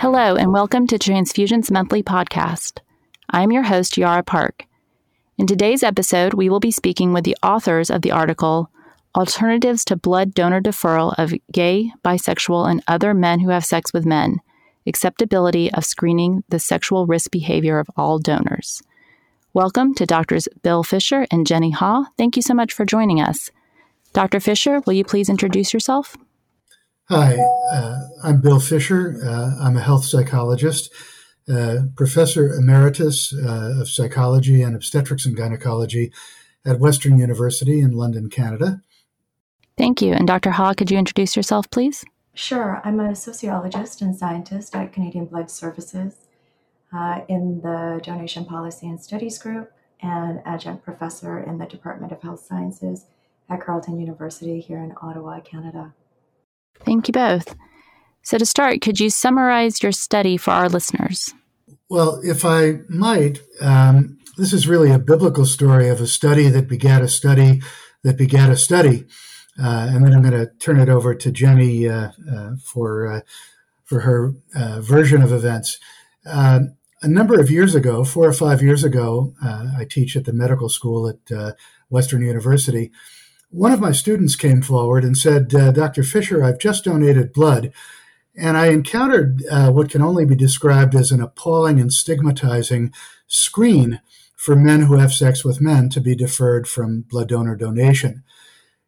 Hello, and welcome to Transfusion's monthly podcast. I'm your host, Yara Park. In today's episode, we will be speaking with the authors of the article Alternatives to Blood Donor Deferral of Gay, Bisexual, and Other Men Who Have Sex with Men Acceptability of Screening the Sexual Risk Behavior of All Donors. Welcome to Doctors Bill Fisher and Jenny Haw. Thank you so much for joining us. Dr. Fisher, will you please introduce yourself? Hi, uh, I'm Bill Fisher. Uh, I'm a health psychologist, uh, professor emeritus uh, of psychology and obstetrics and gynecology at Western University in London, Canada. Thank you. And Dr. Haw, could you introduce yourself, please? Sure. I'm a sociologist and scientist at Canadian Blood Services uh, in the Donation Policy and Studies Group and adjunct professor in the Department of Health Sciences at Carleton University here in Ottawa, Canada. Thank you both. So, to start, could you summarize your study for our listeners? Well, if I might, um, this is really a biblical story of a study that begat a study that begat a study. Uh, and then I'm going to turn it over to Jenny uh, uh, for uh, for her uh, version of events. Uh, a number of years ago, four or five years ago, I teach at the medical school at Western University one of my students came forward and said, uh, Dr. Fisher, I've just donated blood. And I encountered uh, what can only be described as an appalling and stigmatizing screen for men who have sex with men to be deferred from blood donor donation.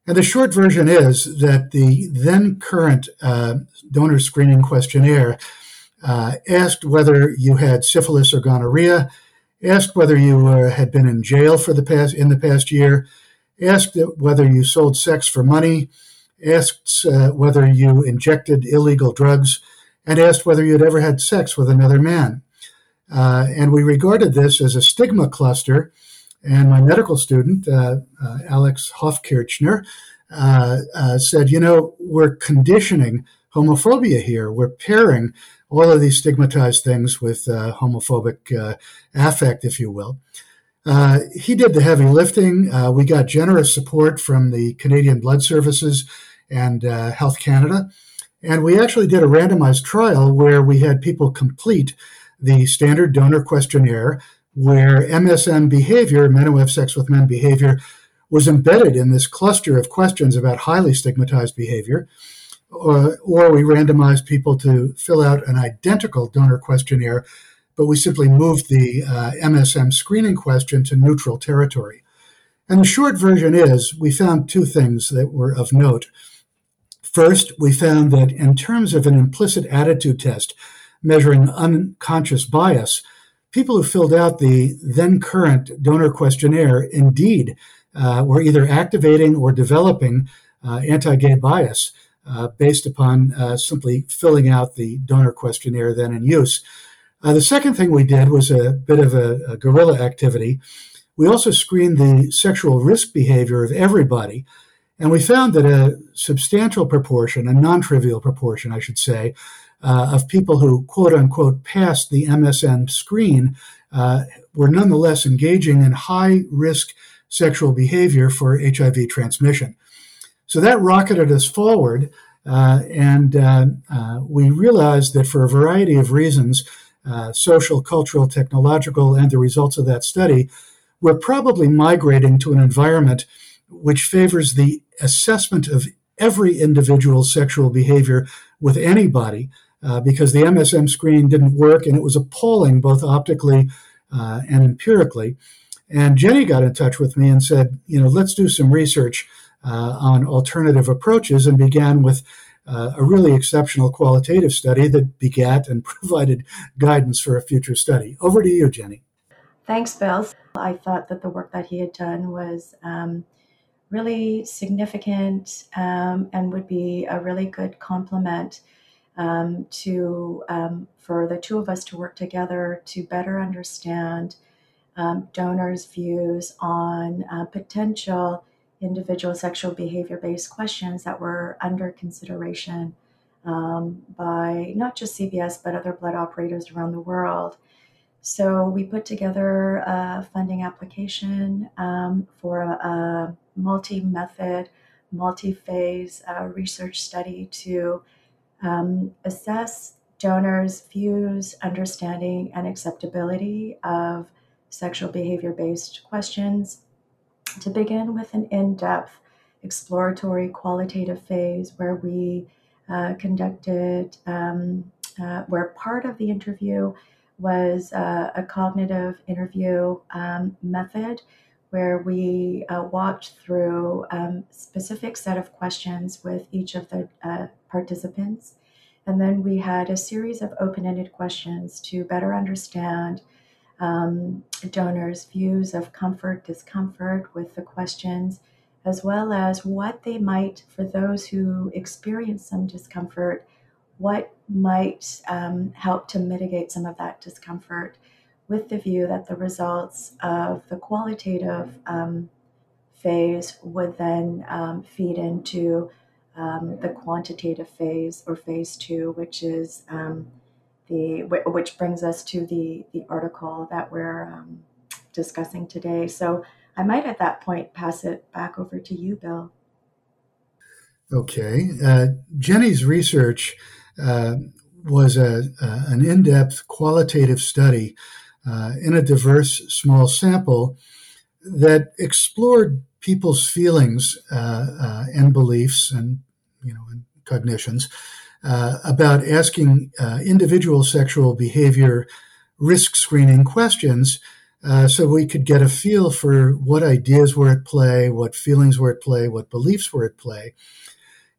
And the short version is that the then current uh, donor screening questionnaire uh, asked whether you had syphilis or gonorrhea, asked whether you uh, had been in jail for the past in the past year, asked whether you sold sex for money, asked uh, whether you injected illegal drugs, and asked whether you had ever had sex with another man. Uh, and we regarded this as a stigma cluster. And my medical student, uh, uh Alex Hofkirchner, uh, uh, said, you know, we're conditioning homophobia here. We're pairing all of these stigmatized things with homophobic affect, if you will. Uh, he did the heavy lifting. Uh, we got generous support from the Canadian Blood Services and uh, Health Canada. And we actually did a randomized trial where we had people complete the standard donor questionnaire, where MSM behavior, men who have sex with men behavior, was embedded in this cluster of questions about highly stigmatized behavior. Or, or we randomized people to fill out an identical donor questionnaire but we simply moved the uh, MSM screening question to neutral territory. And the short version is we found two things that were of note. First, we found that in terms of an implicit attitude test measuring unconscious bias, people who filled out the then current donor questionnaire indeed uh, were either activating or developing uh, anti gay bias uh, based upon uh, simply filling out the donor questionnaire then in use. Uh, the second thing we did was a bit of a, a guerrilla activity. We also screened the sexual risk behavior of everybody, and we found that a substantial proportion, a non trivial proportion, I should say, uh, of people who quote unquote passed the MSM screen uh, were nonetheless engaging in high risk sexual behavior for HIV transmission. So that rocketed us forward, uh, and uh, uh, we realized that for a variety of reasons, uh, social, cultural, technological, and the results of that study, we're probably migrating to an environment which favors the assessment of every individual's sexual behavior with anybody, uh, because the MSM screen didn't work and it was appalling both optically uh, and empirically. And Jenny got in touch with me and said, you know, let's do some research uh, on alternative approaches, and began with uh, a really exceptional qualitative study that begat and provided guidance for a future study. Over to you, Jenny. Thanks, Bill. I thought that the work that he had done was um, really significant um, and would be a really good complement um, to um, for the two of us to work together to better understand um, donors' views on uh, potential individual sexual behavior based questions that were under consideration um, by not just CBS, but other blood operators around the world. So we put together a funding application um, for a, a multi method, multi phase uh, research study to um, assess donors' views, understanding, and acceptability of sexual behavior based questions. To begin with an in depth exploratory qualitative phase where we uh, conducted, um, uh, where part of the interview was uh, a cognitive interview um, method where we uh, walked through um, specific set of questions with each of the uh, participants. And then we had a series of open-ended questions to better understand um, donors views of comfort discomfort with the questions as well as what they might for those who experience some discomfort what might um, help to mitigate some of that discomfort with the view that the results of the qualitative um, phase would then um, feed into um, the quantitative phase or phase two, which is um, the which brings us to the the article that we're um, discussing today. So I might at that point pass it back over to you, Bill. Okay, uh, Jenny's research uh, was a, a, an in-depth qualitative study uh, in a diverse small sample that explored people's feelings uh, uh, and beliefs and you know and cognitions uh, about asking uh, individual sexual behavior risk screening questions uh, so we could get a feel for what ideas were at play, what feelings were at play, what beliefs were at play.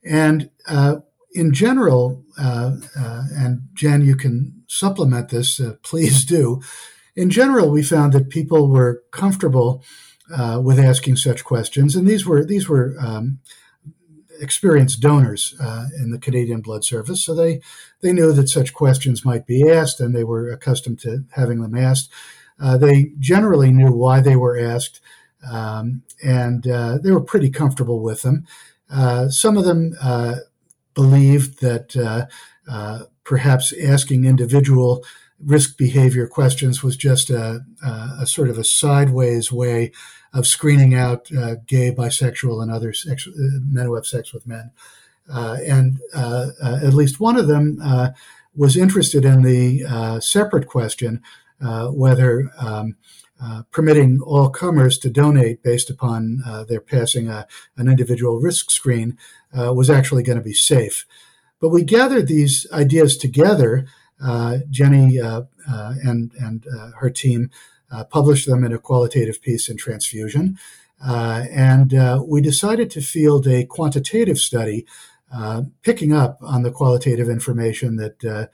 And uh, in general, uh, uh, and Jen, you can supplement this, please do. In general, we found that people were comfortable with asking such questions, and these were these were um, experienced donors uh, in the Canadian Blood Service, so they they knew that such questions might be asked, and they were accustomed to having them asked. Uh, they generally knew why they were asked, um, and uh, they were pretty comfortable with them. Some of them believed that perhaps asking individual risk behavior questions was just a, a, sort of a sideways way of screening out uh, gay, bisexual, and other sex, uh, men who have sex with men. Uh, and uh, uh, at least one of them uh, was interested in the separate question whether um, permitting all comers to donate based upon their passing a, an individual risk screen was actually going to be safe. But we gathered these ideas together. Jenny and and her team uh, published them in a qualitative piece in Transfusion. Uh, and uh, we decided to field a quantitative study uh, picking up on the qualitative information that, uh,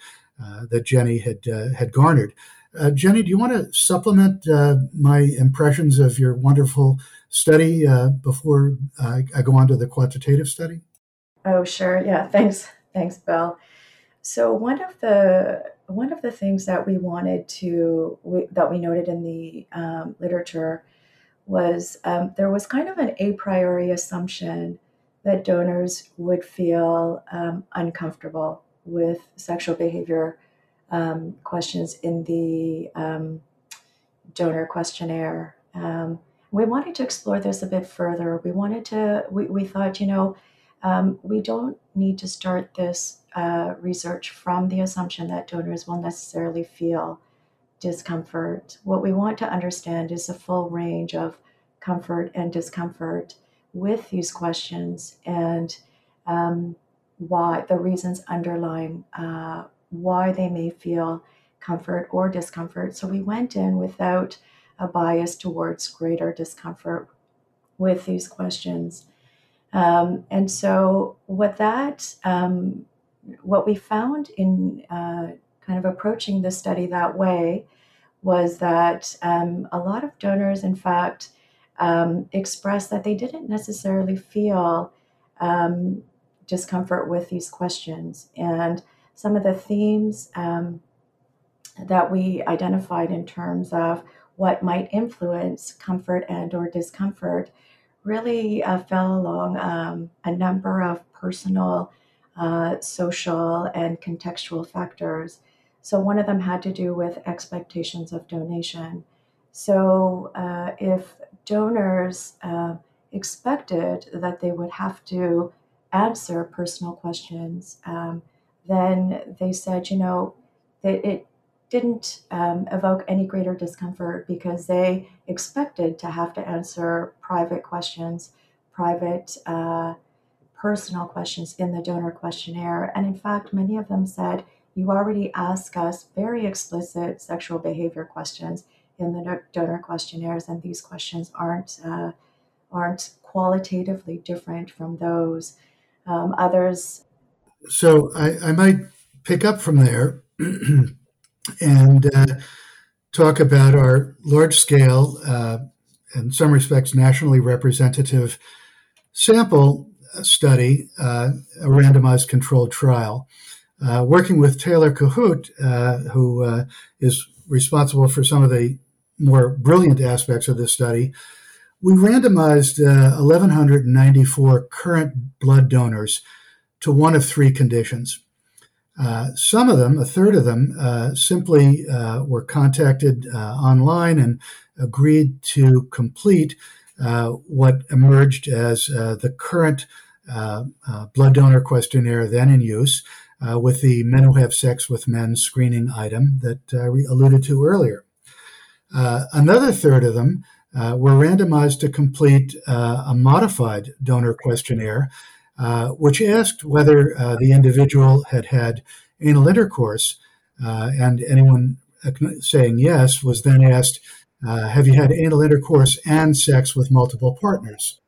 that Jenny had, had garnered. Jenny, do you want to supplement my impressions of your wonderful study before I go on to the quantitative study? Oh, sure. Yeah. Thanks. Thanks, Bill. So one of the one of the things that we wanted to we, that we noted in the um, literature was um, there was kind of an a priori assumption that donors would feel um, uncomfortable with sexual behavior um, questions in the um, donor questionnaire. Um, we wanted to explore this a bit further. We wanted to. We, we thought, you know, we don't need to start this uh, research from the assumption that donors will necessarily feel discomfort. What we want to understand is the full range of comfort and discomfort with these questions and um, why the reasons underlying uh, why they may feel comfort or discomfort. So we went in without a bias towards greater discomfort with these questions. Um, and so, what that um, what we found in uh, kind of approaching the study that way was that um, a lot of donors, in fact, um, expressed that they didn't necessarily feel um, discomfort with these questions. And some of the themes um, that we identified in terms of what might influence comfort and or discomfort really uh, fell along um, a number of personal uh, social and contextual factors. So, one of them had to do with expectations of donation. So, uh, if donors uh, expected that they would have to answer personal questions, um, then they said, you know, that it didn't um, evoke any greater discomfort because they expected to have to answer private questions, private, uh, personal questions in the donor questionnaire. And in fact, many of them said, You already ask us very explicit sexual behavior questions in the donor questionnaires, and these questions aren't, uh, aren't qualitatively different from those. Um, others. So I, I might pick up from there. and uh, talk about our large scale, uh, in some respects, nationally representative sample study, uh, a randomized controlled trial. Uh, working with Taylor Kohut, uh, who uh, is responsible for some of the more brilliant aspects of this study, we randomized 1,194 current blood donors to one of three conditions. Uh, some of them, a third of them, uh, simply uh, were contacted uh, online and agreed to complete uh, what emerged as the current blood donor questionnaire then in use, with the men who have sex with men screening item that we alluded to earlier. another third of them were randomized to complete a modified donor questionnaire uh, which asked whether uh, the individual had had anal intercourse, uh, and anyone saying yes was then asked, uh, Have you had anal intercourse and sex with multiple partners?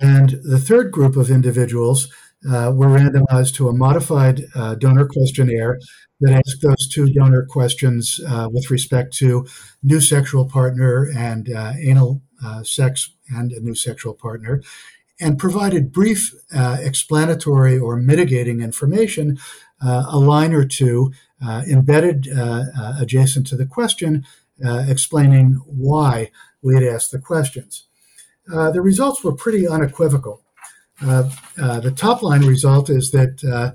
And the third group of individuals uh, were randomized to a modified donor questionnaire that asked those two donor questions with respect to new sexual partner and anal sex and a new sexual partner and provided brief uh, explanatory or mitigating information, uh, a line or two uh, embedded uh, uh, adjacent to the question, uh, explaining why we had asked the questions. The results were pretty unequivocal. the top line result is that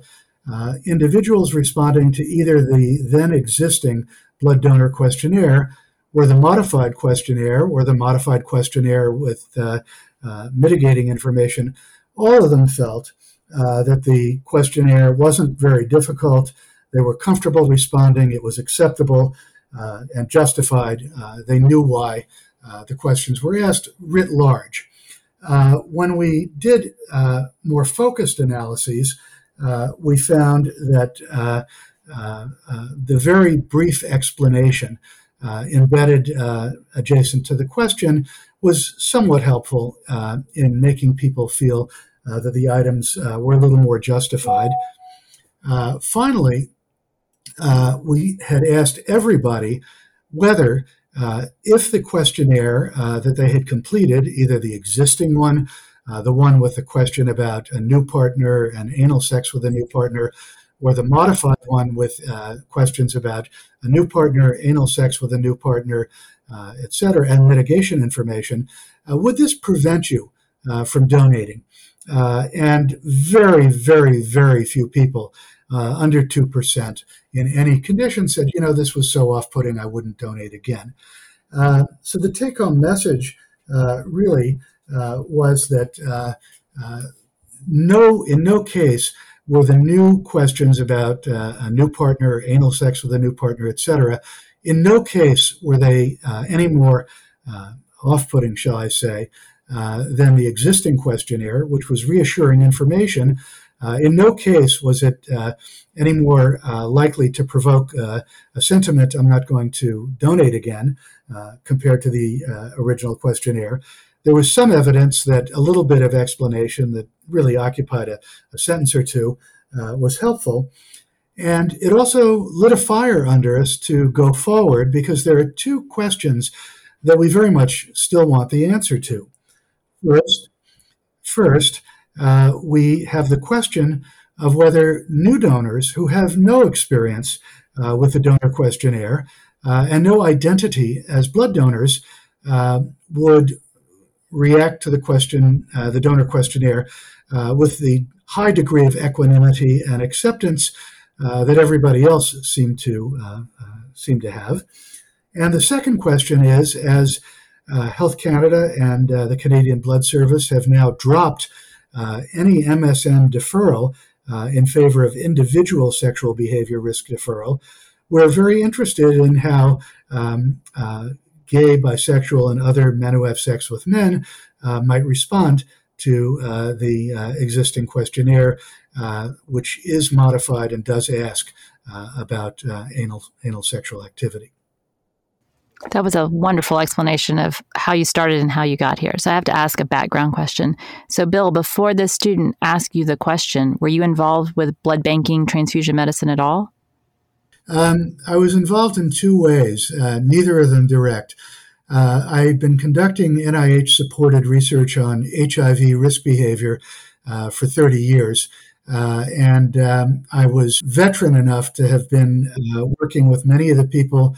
individuals responding to either the then existing blood donor questionnaire or the modified questionnaire or the modified questionnaire with uh, mitigating information, all of them felt uh, that the questionnaire wasn't very difficult. They were comfortable responding, it was acceptable uh, and justified. Uh, they knew why uh, the questions were asked writ large. when we did more focused analyses, we found that the very brief explanation uh, embedded uh, adjacent to the question was somewhat helpful uh, in making people feel uh, that the items uh, were a little more justified. Uh, finally, we had asked everybody whether, if the questionnaire that they had completed, either the existing one, the one with the question about a new partner and anal sex with a new partner, or the modified one with uh, questions about a new partner, anal sex with a new partner, uh, et cetera, and mitigation information, uh, would this prevent you uh, from donating? Uh, and very, very, very few people, uh, under 2% in any condition, said, you know, this was so off putting, I wouldn't donate again. so the take home message really was that no, in no case, were the new questions about uh, a new partner, anal sex with a new partner, etc. In no case were they uh, any more uh, off-putting, shall I say, uh, than the existing questionnaire, which was reassuring information. Uh, in no case was it uh, any more likely to provoke a sentiment, I'm not going to donate again, compared to the original questionnaire there was some evidence that a little bit of explanation that really occupied a, a sentence or two uh, was helpful. And it also lit a fire under us to go forward because there are two questions that we very much still want the answer to. First, first uh, we have the question of whether new donors who have no experience uh, with the donor questionnaire uh, and no identity as blood donors uh, would react to the question, uh, the donor questionnaire, uh, with the high degree of equanimity and acceptance uh, that everybody else seemed to uh, uh, seem to have. And the second question is, as uh, Health Canada and the Canadian Blood Service have now dropped any MSM deferral uh, in favor of individual sexual behavior risk deferral. We're very interested in how um, uh, gay, bisexual, and other men who have sex with men uh, might respond to uh, the uh, existing questionnaire, uh, which is modified and does ask about anal, anal sexual activity. That was a wonderful explanation of how you started and how you got here. So I have to ask a background question. So, Bill, before this student asked you the question, were you involved with blood banking, transfusion medicine at all? Um, I was involved in two ways, uh, neither of them direct. Uh, I've been conducting NIH supported research on HIV risk behavior uh, for 30 years. Uh, and um, I was veteran enough to have been uh, working with many of the people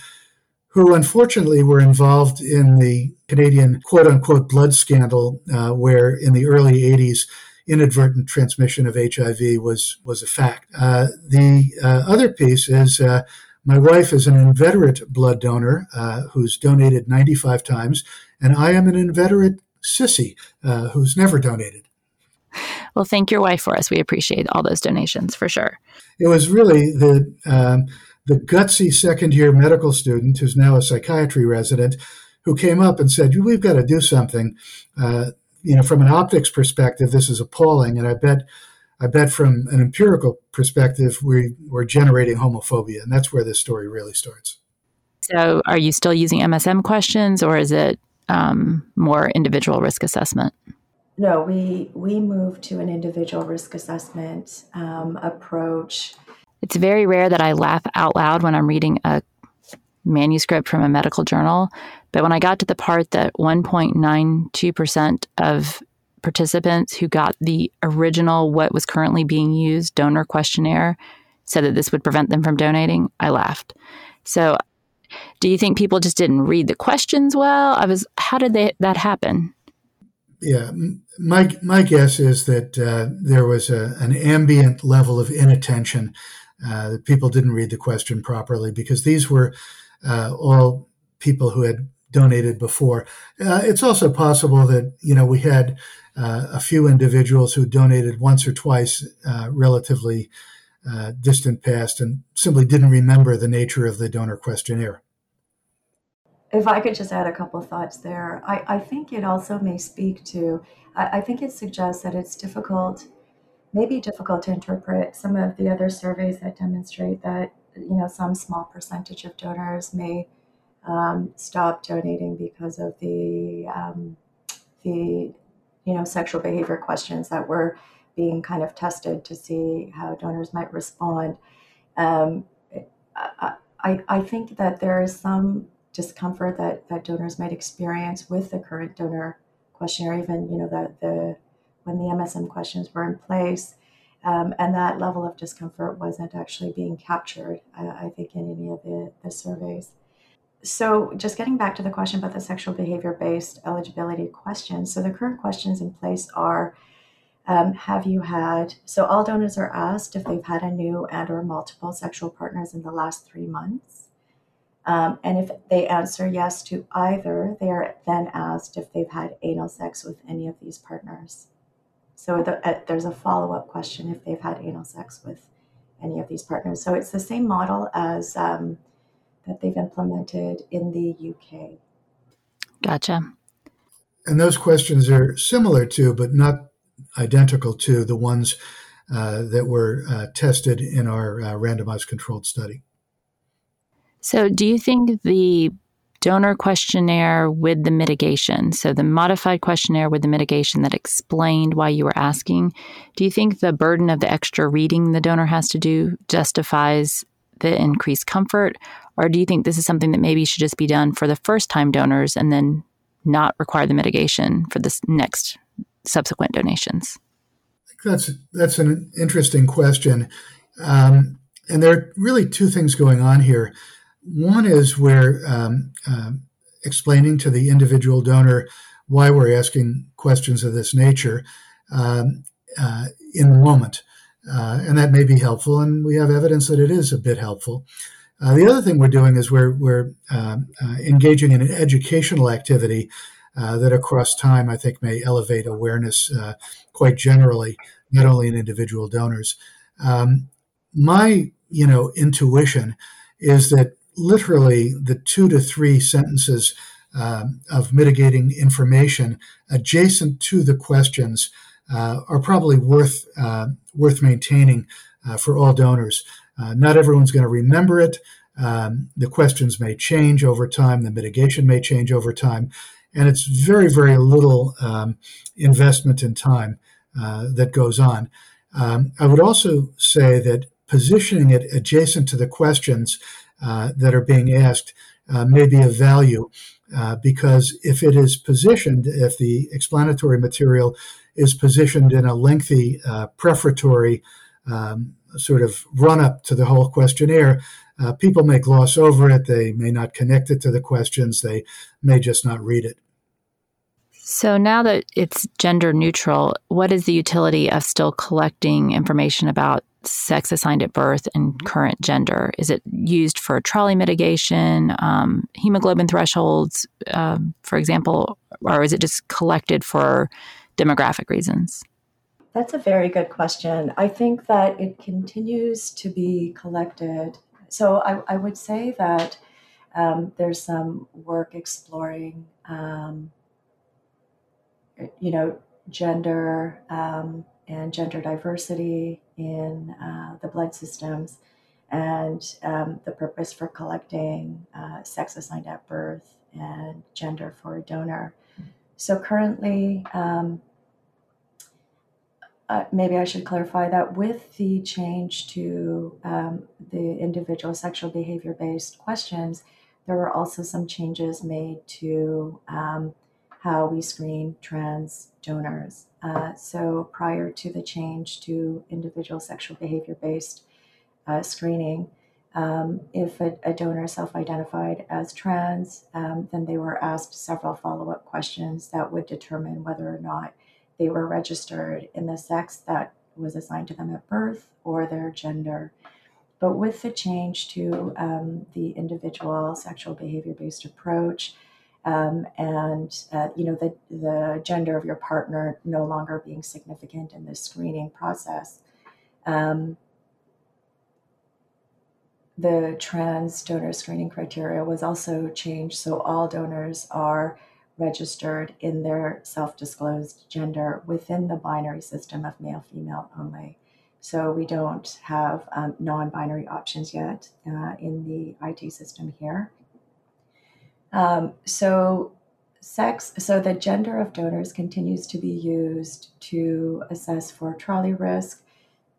who unfortunately were involved in the Canadian quote unquote blood scandal, uh, where in the early 80s, inadvertent transmission of HIV was, was a fact. Uh, the uh, other piece is uh, my wife is an inveterate blood donor uh, who's donated 95 times, and I am an inveterate sissy uh, who's never donated. Well, thank your wife for us. We appreciate all those donations for sure. It was really the um, the gutsy second year medical student who's now a psychiatry resident who came up and said, We've got to do something. Uh, you know, from an optics perspective, this is appalling. And I bet, I bet from an empirical perspective, we, we're generating homophobia. And that's where this story really starts. So, are you still using MSM questions or is it um, more individual risk assessment? No, we we moved to an individual risk assessment um, approach it's very rare that I laugh out loud when I'm reading a manuscript from a medical journal. But when I got to the part that 1.92% of participants who got the original, what was currently being used donor questionnaire said that this would prevent them from donating, I laughed. So, do you think people just didn't read the questions well? I was, how did they, that happen? Yeah, my my guess is that uh, there was a, an ambient level of inattention uh, people didn't read the question properly because these were uh, all people who had donated before. Uh, it's also possible that you know we had uh, a few individuals who donated once or twice, uh, relatively uh, distant past, and simply didn't remember the nature of the donor questionnaire. If I could just add a couple thoughts there, I, I think it also may speak to. I, I think it suggests that it's difficult may be difficult to interpret some of the other surveys that demonstrate that you know some small percentage of donors may um, stop donating because of the um, the you know sexual behavior questions that were being kind of tested to see how donors might respond. Um, I, I, think that there is some discomfort that, that donors might experience with the current donor questionnaire, even you know the the when the MSM questions were in place. Um, and that level of discomfort wasn't actually being captured, I, think, in any of the, the surveys. So, just getting back to the question about the sexual behavior based eligibility questions. So, the current questions in place are um, Have you had, so all donors are asked if they've had a new and or multiple sexual partners in the last three months. Um, and if they answer yes to either, they are then asked if they've had anal sex with any of these partners. So the, uh, there's a follow up question if they've had anal sex with any of these partners. So it's the same model as um, that they've implemented in the UK. Gotcha. And those questions are similar to, but not identical to, the ones uh, that were uh, tested in our uh, randomized controlled study. So, do you think the donor questionnaire with the mitigation. So, the modified questionnaire with the mitigation that explained why you were asking. Do you think the burden of the extra reading the donor has to do justifies the increased comfort? Or do you think this is something that maybe should just be done for the first time donors and then not require the mitigation for the next subsequent donations? That's that's an interesting question, um, and there are really two things going on here. One is we're um, uh, explaining to the individual donor why we're asking questions of this nature um, uh, in the moment. Uh, and that may be helpful, and we have evidence that it is a bit helpful. Uh, the other thing we're doing is we're, we're um, uh, engaging in an educational activity uh, that across time I think may elevate awareness quite generally, not only in individual donors, Um, my, you know, intuition is that literally the two to three sentences um, of mitigating information adjacent to the questions uh, are probably worth uh, worth maintaining uh, for all donors. Uh, not everyone's going to remember it. Um, the questions may change over time. The mitigation may change over time, and it's very very little um, investment in time uh, that goes on. Um, I would also say that positioning it adjacent to the questions that are being asked may be of value. Uh, because if it is positioned, if the explanatory material is positioned in a lengthy uh, prefatory um, sort of run up to the whole questionnaire, uh, people may gloss over it. They may not connect it to the questions. They may just not read it. So now that it's gender neutral, what is the utility of still collecting information about sex assigned at birth and current gender? Is it used for TRALI mitigation, um, hemoglobin thresholds, um, for example, or is it just collected for demographic reasons? That's a very good question. I think that it continues to be collected. So I, I would say that um, there's some work exploring, um, you know, gender um, and gender diversity in uh, the blood systems and um, the purpose for collecting uh, sex assigned at birth and gender for a donor. So currently, um, uh, maybe I should clarify that with the change to um, the individual sexual behavior based questions, there were also some changes made to um, how we screen trans donors. Uh, so prior to the change to individual sexual behavior based uh, screening, um, if a, a donor self identified as trans, um, then they were asked several follow up questions that would determine whether or not they were registered in the sex that was assigned to them at birth or their gender. But with the change to um, the individual sexual behavior based approach, um, and uh, you know the the gender of your partner no longer being significant in the screening process. Um, the trans donor screening criteria was also changed, so all donors are registered in their self-disclosed gender within the binary system of male female only. So we don't have um, non-binary options yet uh, in the IT system here. Um, so, sex, so the gender of donors continues to be used to assess for TRALI risk,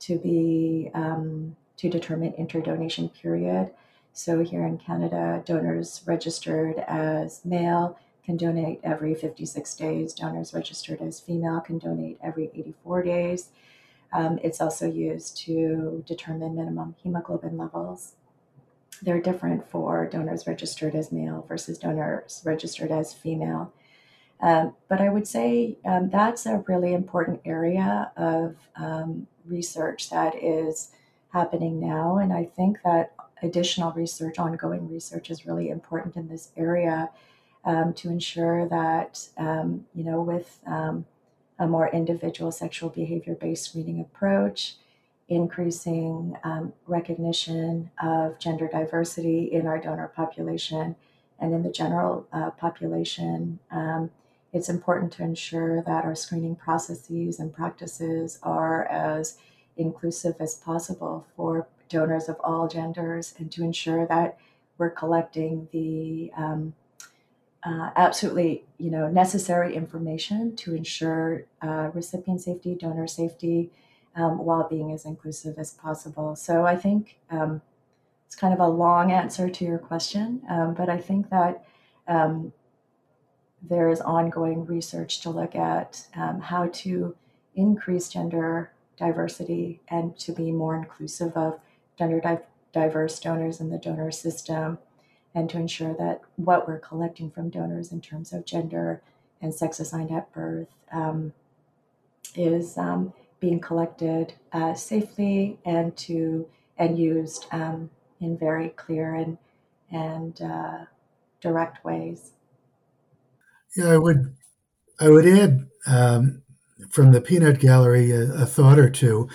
to be um, to determine interdonation period. So here in Canada, donors registered as male can donate every 56 days. Donors registered as female can donate every 84 days. Um, it's also used to determine minimum hemoglobin levels they're different for donors registered as male versus donors registered as female. Um, but I would say um, that's a really important area of um, research that is happening now. And I think that additional research, ongoing research, is really important in this area um, to ensure that, um, you know, with um, a more individual sexual behavior based screening approach, increasing um, recognition of gender diversity in our donor population and in the general uh, population. Um, it's important to ensure that our screening processes and practices are as inclusive as possible for donors of all genders and to ensure that we're collecting the um, uh, absolutely you know necessary information to ensure uh, recipient safety donor safety um, while being as inclusive as possible. So I think um, it's kind of a long answer to your question, um, but I think that um, there is ongoing research to look at um, how to increase gender diversity and to be more inclusive of gender di- diverse donors in the donor system and to ensure that what we're collecting from donors in terms of gender and sex assigned at birth um, is um, being collected uh, safely and to and used um, in very clear and and uh, direct ways. Yeah, I would I would add um, from the peanut gallery a, a thought or two.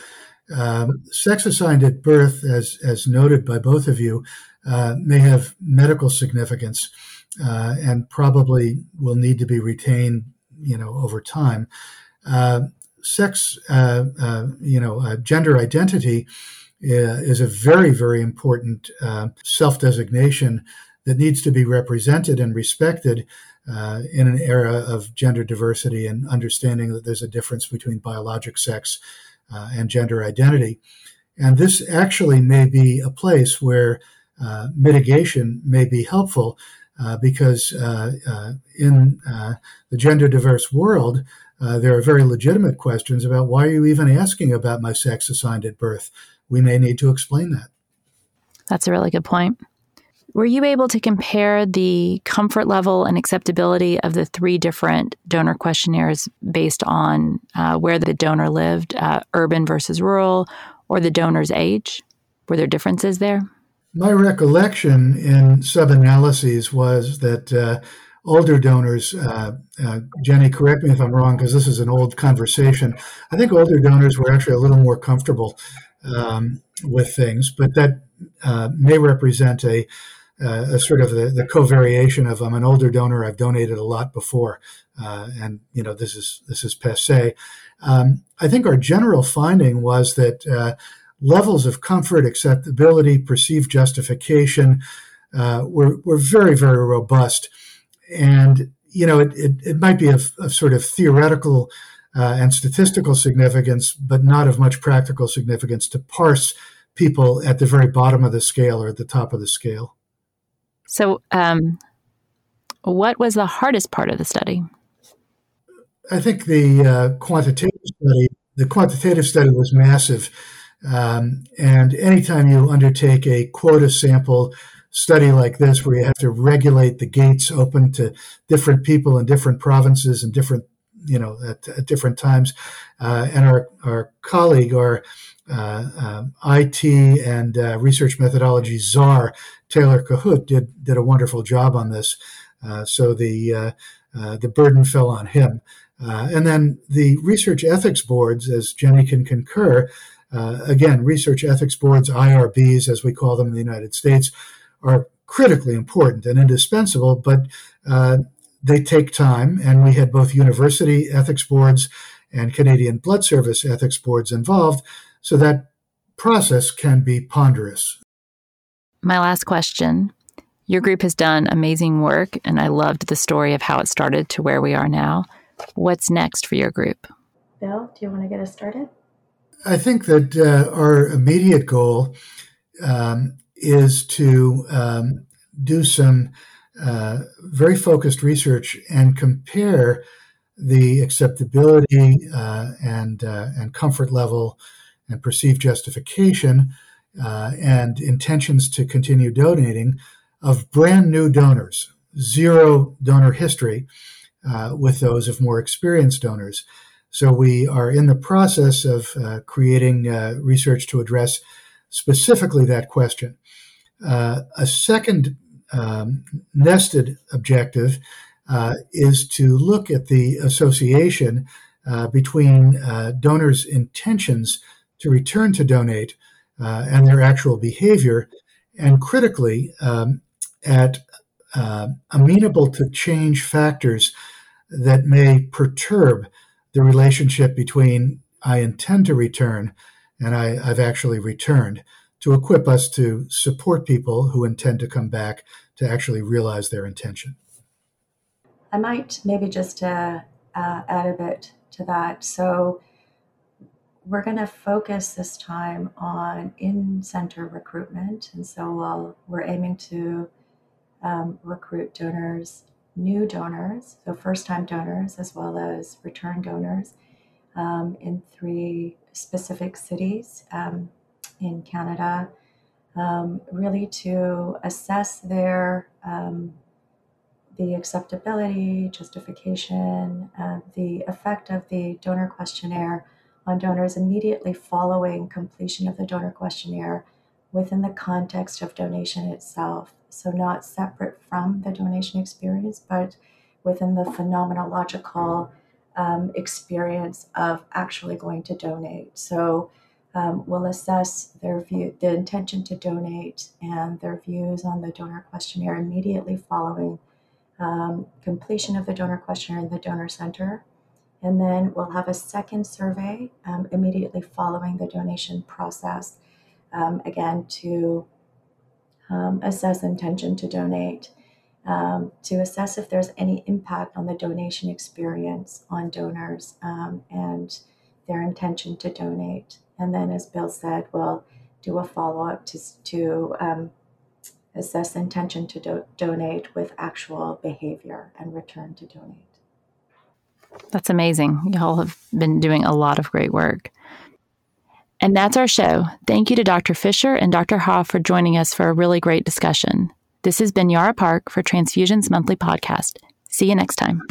Um, sex assigned at birth, as, as noted by both of you, uh, may have medical significance uh, and probably will need to be retained, you know, over time. Uh, sex, uh, uh, you know, uh, gender identity is a very, very important self-designation that needs to be represented and respected uh, in an era of gender diversity and understanding that there's a difference between biologic sex uh, and gender identity. And this actually may be a place where uh, mitigation may be helpful uh, because uh, uh, in the gender diverse world, there are very legitimate questions about why are you even asking about my sex assigned at birth? We may need to explain that. That's a really good point. Were you able to compare the comfort level and acceptability of the three different donor questionnaires based on uh, where the donor lived, uh, urban versus rural, or the donor's age? Were there differences there? My recollection in sub analyses was that uh, older donors, uh, uh, Jenny, correct me if I'm wrong, because this is an old conversation. I think older donors were actually a little more comfortable um, with things, but that uh, may represent a uh, a sort of the, the covariation of I'm an older donor. I've donated a lot before, uh, and you know this is this is passe. Um, I think our general finding was that uh, levels of comfort, acceptability, perceived justification were were very very robust, and you know it it, it might be of, of sort of theoretical. Uh, and statistical significance, but not of much practical significance to parse people at the very bottom of the scale or at the top of the scale. So, um, what was the hardest part of the study? I think the uh, quantitative study, the quantitative study was massive. Um, and anytime you undertake a quota sample study like this, where you have to regulate the gates open to different people in different provinces and different, you know, at, at different times, uh, and our, our colleague, our uh, um, IT and uh, research methodology czar Taylor Kohut did did a wonderful job on this. Uh, so the uh, uh, the burden fell on him. And then the research ethics boards, as Jenny can concur, again, research ethics boards, IRBs, as we call them in the United States, are critically important and indispensable, but they take time. And we had both university ethics boards and Canadian Blood Service ethics boards involved. So that process can be ponderous. My last question. Your group has done amazing work, and I loved the story of how it started to where we are now. What's next for your group? Bill, do you want to get us started? I think that uh, our immediate goal um, is to um, do some uh, very focused research and compare the acceptability uh, and uh, and comfort level and perceived justification uh, and intentions to continue donating of brand new donors, zero donor history uh, with those of more experienced donors. So we are in the process of creating research to address specifically that question. Uh, a second um, nested objective uh, is to look at the association between donors' intentions to return to donate uh, and their actual behavior, and critically, um, at uh, amenable to change factors that may perturb the relationship between I intend to return and I, have actually returned to equip us to support people who intend to come back to actually realize their intention. I might maybe just uh, uh, add a bit to that. So, we're going to focus this time on in center recruitment. And so we're aiming to um, recruit donors, new donors, so first time donors, as well as return donors um, in three specific cities um, in Canada, um, really to assess their um, the acceptability, justification, uh, the effect of the donor questionnaire on donors immediately following completion of the donor questionnaire within the context of donation itself. So, not separate from the donation experience, but within the phenomenological um, experience of actually going to donate. So, um, we'll assess their view, the intention to donate, and their views on the donor questionnaire immediately following um, completion of the donor questionnaire in the donor center. And then we'll have a second survey um, immediately following the donation process, um, again to um, assess intention to donate, um, to assess if there's any impact on the donation experience on donors and their intention to donate. And then, as Bill said, we'll do a follow up to, to um, assess intention to do- donate with actual behavior and return to donate. That's amazing. Y'all have been doing a lot of great work. And that's our show. Thank you to Dr. Fisher and Dr. Haw for joining us for a really great discussion. This has been Yara Park for Transfusions Monthly Podcast. See you next time.